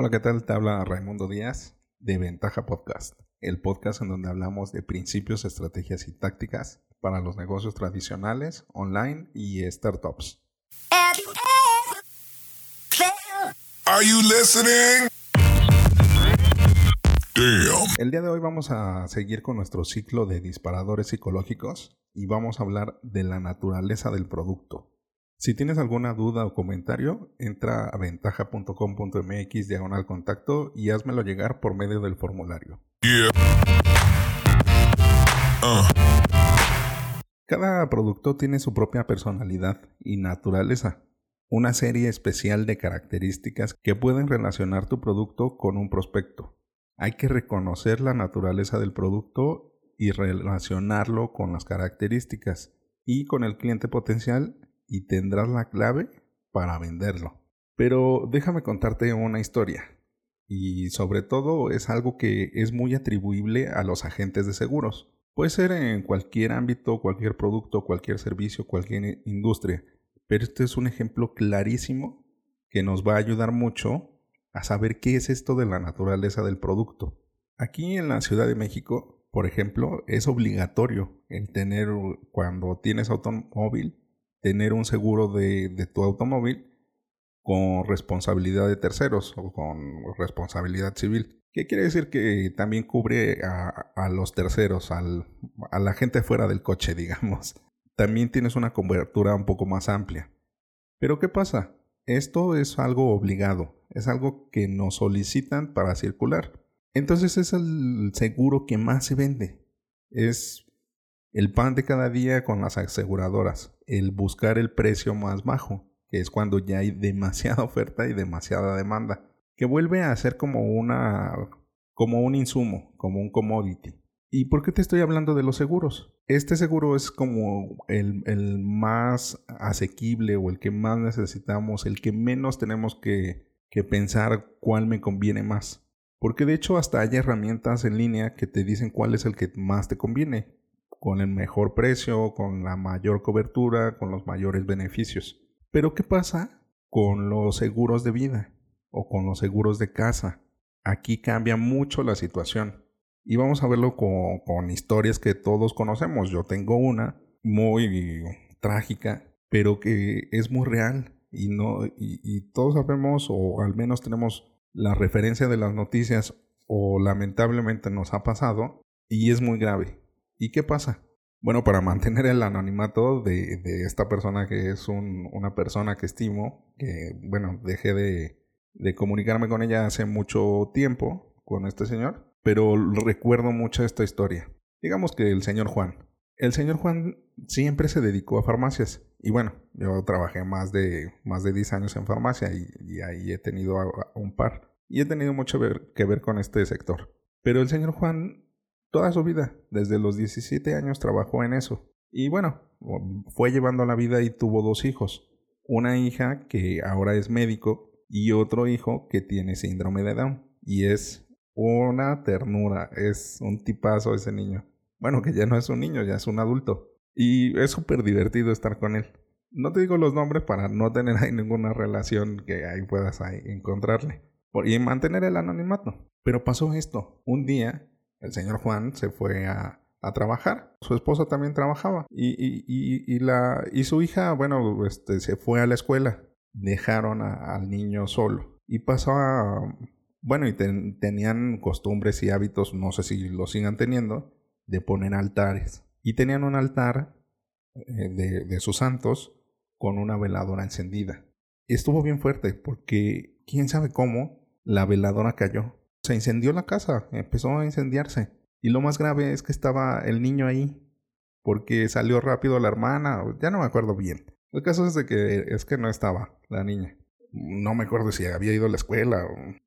Hola, ¿qué tal? Te habla Raimundo Díaz de Ventaja Podcast, el podcast en donde hablamos de principios, estrategias y tácticas para los negocios tradicionales, online y startups. Are you listening? El día de hoy vamos a seguir con nuestro ciclo de disparadores psicológicos y vamos a hablar de la naturaleza del producto. Si tienes alguna duda o comentario, entra a ventaja.com.mx diagonal contacto y házmelo llegar por medio del formulario. Cada producto tiene su propia personalidad y naturaleza, una serie especial de características que pueden relacionar tu producto con un prospecto. Hay que reconocer la naturaleza del producto y relacionarlo con las características y con el cliente potencial y tendrás la clave para venderlo. Pero déjame contarte una historia. Y sobre todo es algo que es muy atribuible a los agentes de seguros. Puede ser en cualquier ámbito, cualquier producto, cualquier servicio, cualquier industria. Pero este es un ejemplo clarísimo que nos va a ayudar mucho a saber qué es esto de la naturaleza del producto. Aquí en la Ciudad de México, por ejemplo, es obligatorio el tener, cuando tienes automóvil, tener un seguro de, tu automóvil con responsabilidad de terceros o con responsabilidad civil. ¿Qué quiere decir que también cubre a, los terceros, a la gente fuera del coche, digamos? También tienes una cobertura un poco más amplia. Pero ¿qué pasa? Esto es algo obligado, es algo que nos solicitan para circular. Entonces es el seguro que más se vende. Es el pan de cada día con las aseguradoras, el buscar el precio más bajo, que es cuando ya hay demasiada oferta y demasiada demanda, que vuelve a ser como una como un insumo, como un commodity. ¿Y por qué te estoy hablando de los seguros? Este seguro es como el, el más asequible o el que más necesitamos, el que menos tenemos que, que pensar cuál me conviene más. Porque de hecho hasta hay herramientas en línea que te dicen cuál es el que más te conviene con el mejor precio, con la mayor cobertura, con los mayores beneficios. Pero ¿qué pasa con los seguros de vida o con los seguros de casa? Aquí cambia mucho la situación. Y vamos a verlo con, historias que todos conocemos. Yo tengo una muy trágica, pero que es muy real. Y, no, y todos sabemos, o al menos tenemos la referencia de las noticias, o lamentablemente nos ha pasado, y es muy grave. ¿Y qué pasa? Bueno, para mantener el anonimato de, de esta persona que es un, una persona que estimo, que bueno, dejé de, de comunicarme con ella hace mucho tiempo, con este señor, pero recuerdo mucho esta historia. Digamos que el señor Juan. El señor Juan siempre se dedicó a farmacias. Y bueno, yo trabajé más de, más de 10 años en farmacia y, y ahí he tenido un par. Y he tenido mucho que ver con este sector. Pero el señor Juan toda su vida. Desde los 17 años trabajó en eso. Y bueno, fue llevando la vida y tuvo dos hijos. Una hija que ahora es médico y otro hijo que tiene síndrome de Down. Y es una ternura, es un tipazo ese niño. Bueno, que ya no es un niño, ya es un adulto. Y es súper divertido estar con él. No te digo los nombres para no tener ahí ninguna relación que ahí puedas ahí encontrarle. Y mantener el anonimato. Pero pasó esto. Un día el señor Juan se fue a, trabajar. Su esposa también trabajaba. Y, y, y, la, y su hija, bueno, este, se fue a la escuela. Dejaron al niño solo. Y pasó a... Bueno, y tenían costumbres y hábitos, no sé si lo sigan teniendo, de poner altares. Y tenían un altar eh, de, de sus santos con una veladora encendida. Estuvo bien fuerte porque quién sabe cómo la veladora cayó se incendió la casa, empezó a incendiarse. Y lo más grave es que estaba el niño ahí, porque salió rápido la hermana, ya no me acuerdo bien. El caso es de que es que no estaba la niña. No me acuerdo si había ido a la escuela.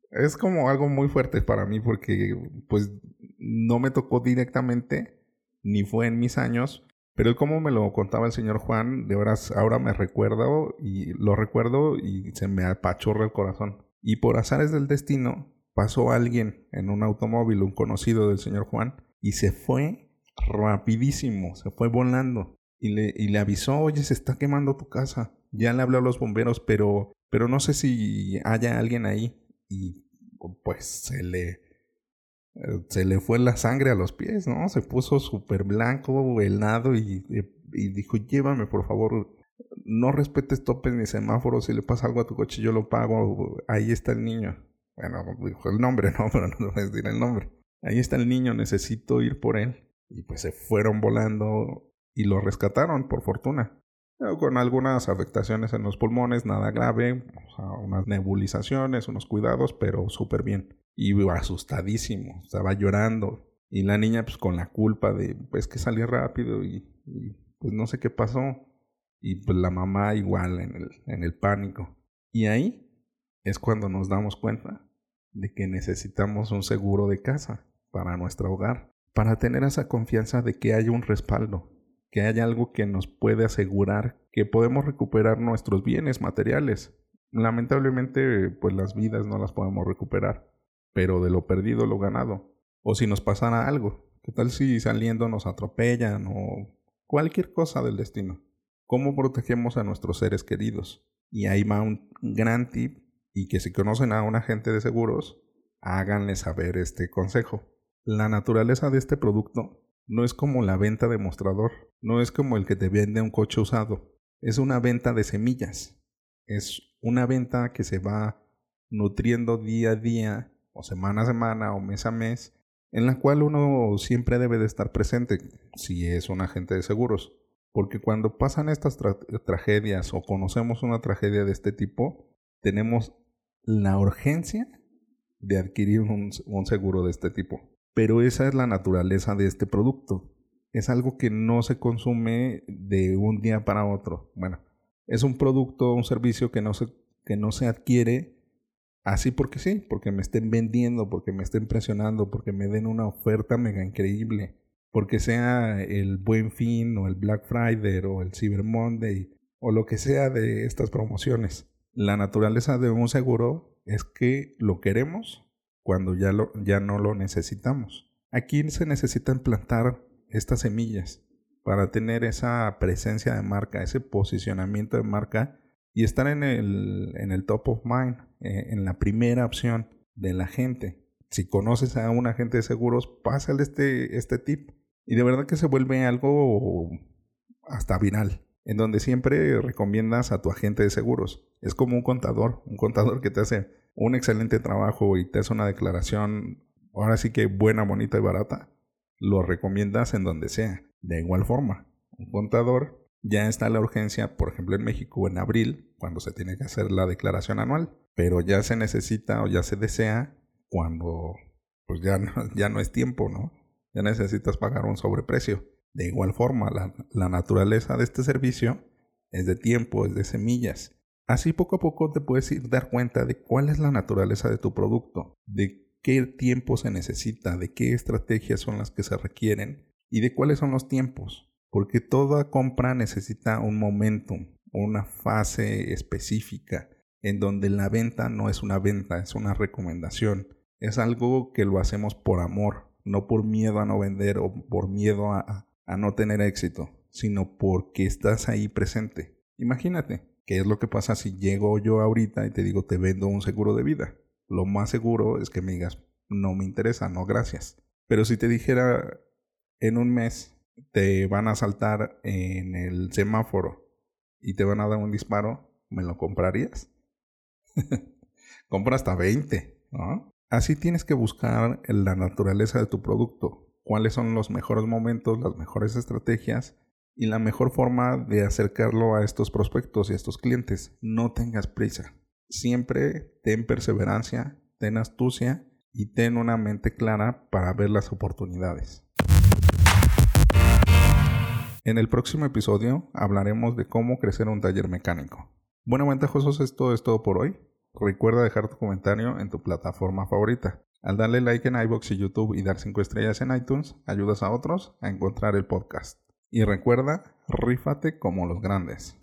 Es como algo muy fuerte para mí porque pues no me tocó directamente, ni fue en mis años, pero como me lo contaba el señor Juan, de horas ahora me recuerdo y lo recuerdo y se me apachurra el corazón. Y por azares del destino, pasó alguien en un automóvil, un conocido del señor Juan, y se fue rapidísimo, se fue volando. Y le, y le avisó, oye, se está quemando tu casa. Ya le habló a los bomberos, pero, pero no sé si haya alguien ahí. Y pues se le, se le fue la sangre a los pies, ¿no? Se puso súper blanco, helado y, y, dijo, llévame por favor, no respetes topes ni semáforos, si le pasa algo a tu coche yo lo pago, ahí está el niño. Bueno, dijo el nombre, no, pero no voy a decir el nombre. Ahí está el niño, necesito ir por él. Y pues se fueron volando y lo rescataron, por fortuna. con algunas afectaciones en los pulmones, nada grave, unas nebulizaciones, unos cuidados, pero súper bien. Y asustadísimo, estaba llorando. Y la niña pues con la culpa de pues que salí rápido y, pues no sé qué pasó. Y pues la mamá igual en el, en el pánico. Y ahí es cuando nos damos cuenta de que necesitamos un seguro de casa para nuestro hogar, para tener esa confianza de que hay un respaldo, que hay algo que nos puede asegurar que podemos recuperar nuestros bienes materiales. Lamentablemente, pues las vidas no las podemos recuperar, pero de lo perdido lo ganado. O si nos pasara algo, ¿qué tal si saliendo nos atropellan o cualquier cosa del destino? ¿Cómo protegemos a nuestros seres queridos? Y ahí va un gran tip y que si conocen a un agente de seguros, háganle saber este consejo. La naturaleza de este producto no es como la venta de mostrador, no es como el que te vende un coche usado, es una venta de semillas, es una venta que se va nutriendo día a día, o semana a semana, o mes a mes, en la cual uno siempre debe de estar presente si es un agente de seguros. Porque cuando pasan estas tragedias o conocemos una tragedia de este tipo, tenemos la urgencia de adquirir un, seguro de este tipo. Pero esa es la naturaleza de este producto. Es algo que no se consume de un día para otro. Bueno, es un producto, un servicio que no se, que no se adquiere así porque sí, porque me estén vendiendo, porque me estén presionando, porque me den una oferta mega increíble, porque sea el Buen Fin o el Black Friday o el Cyber Monday o lo que sea de estas promociones la naturaleza de un seguro es que lo queremos cuando ya, lo, ya no lo necesitamos. Aquí se necesitan plantar estas semillas para tener esa presencia de marca, ese posicionamiento de marca y estar en el, en el top of mind, eh, en la primera opción de la gente. Si conoces a un agente de seguros, pásale este, este tip. Y de verdad que se vuelve algo hasta viral en donde siempre recomiendas a tu agente de seguros. Es como un contador, un contador que te hace un excelente trabajo y te hace una declaración, ahora sí que buena, bonita y barata. Lo recomiendas en donde sea. De igual forma, un contador ya está la urgencia, por ejemplo en México en abril, cuando se tiene que hacer la declaración anual, pero ya se necesita o ya se desea cuando pues ya no, ya no es tiempo, ¿no? Ya necesitas pagar un sobreprecio. De igual forma, la, naturaleza de este servicio es de tiempo, es de semillas. Así poco a poco te puedes ir dar cuenta de cuál es la naturaleza de tu producto, de qué tiempo se necesita, de qué estrategias son las que se requieren y de cuáles son los tiempos. Porque toda compra necesita un momentum, una fase específica, en donde la venta no es una venta, es una recomendación. Es algo que lo hacemos por amor, no por miedo a no vender o por miedo a, a no tener éxito, sino porque estás ahí presente. Imagínate, ¿qué es lo que pasa si llego yo ahorita y te digo te vendo un seguro de vida? Lo más seguro es que me digas, no me interesa, no gracias. Pero si te dijera, en un mes te van a saltar en el semáforo y te van a dar un disparo, ¿me lo comprarías? Compra hasta 20, ¿no? Así tienes que buscar la naturaleza de tu producto, cuáles son los mejores momentos, las mejores estrategias y la mejor forma de acercarlo a estos prospectos y a estos clientes. No tengas prisa. Siempre ten perseverancia, ten astucia y ten una mente clara para ver las oportunidades. En el próximo episodio hablaremos de cómo crecer un taller mecánico. Bueno, ventajosos, esto es todo por hoy. Recuerda dejar tu comentario en tu plataforma favorita. Al darle like en iBox y YouTube y dar 5 estrellas en iTunes, ayudas a otros a encontrar el podcast. Y recuerda, rífate como los grandes.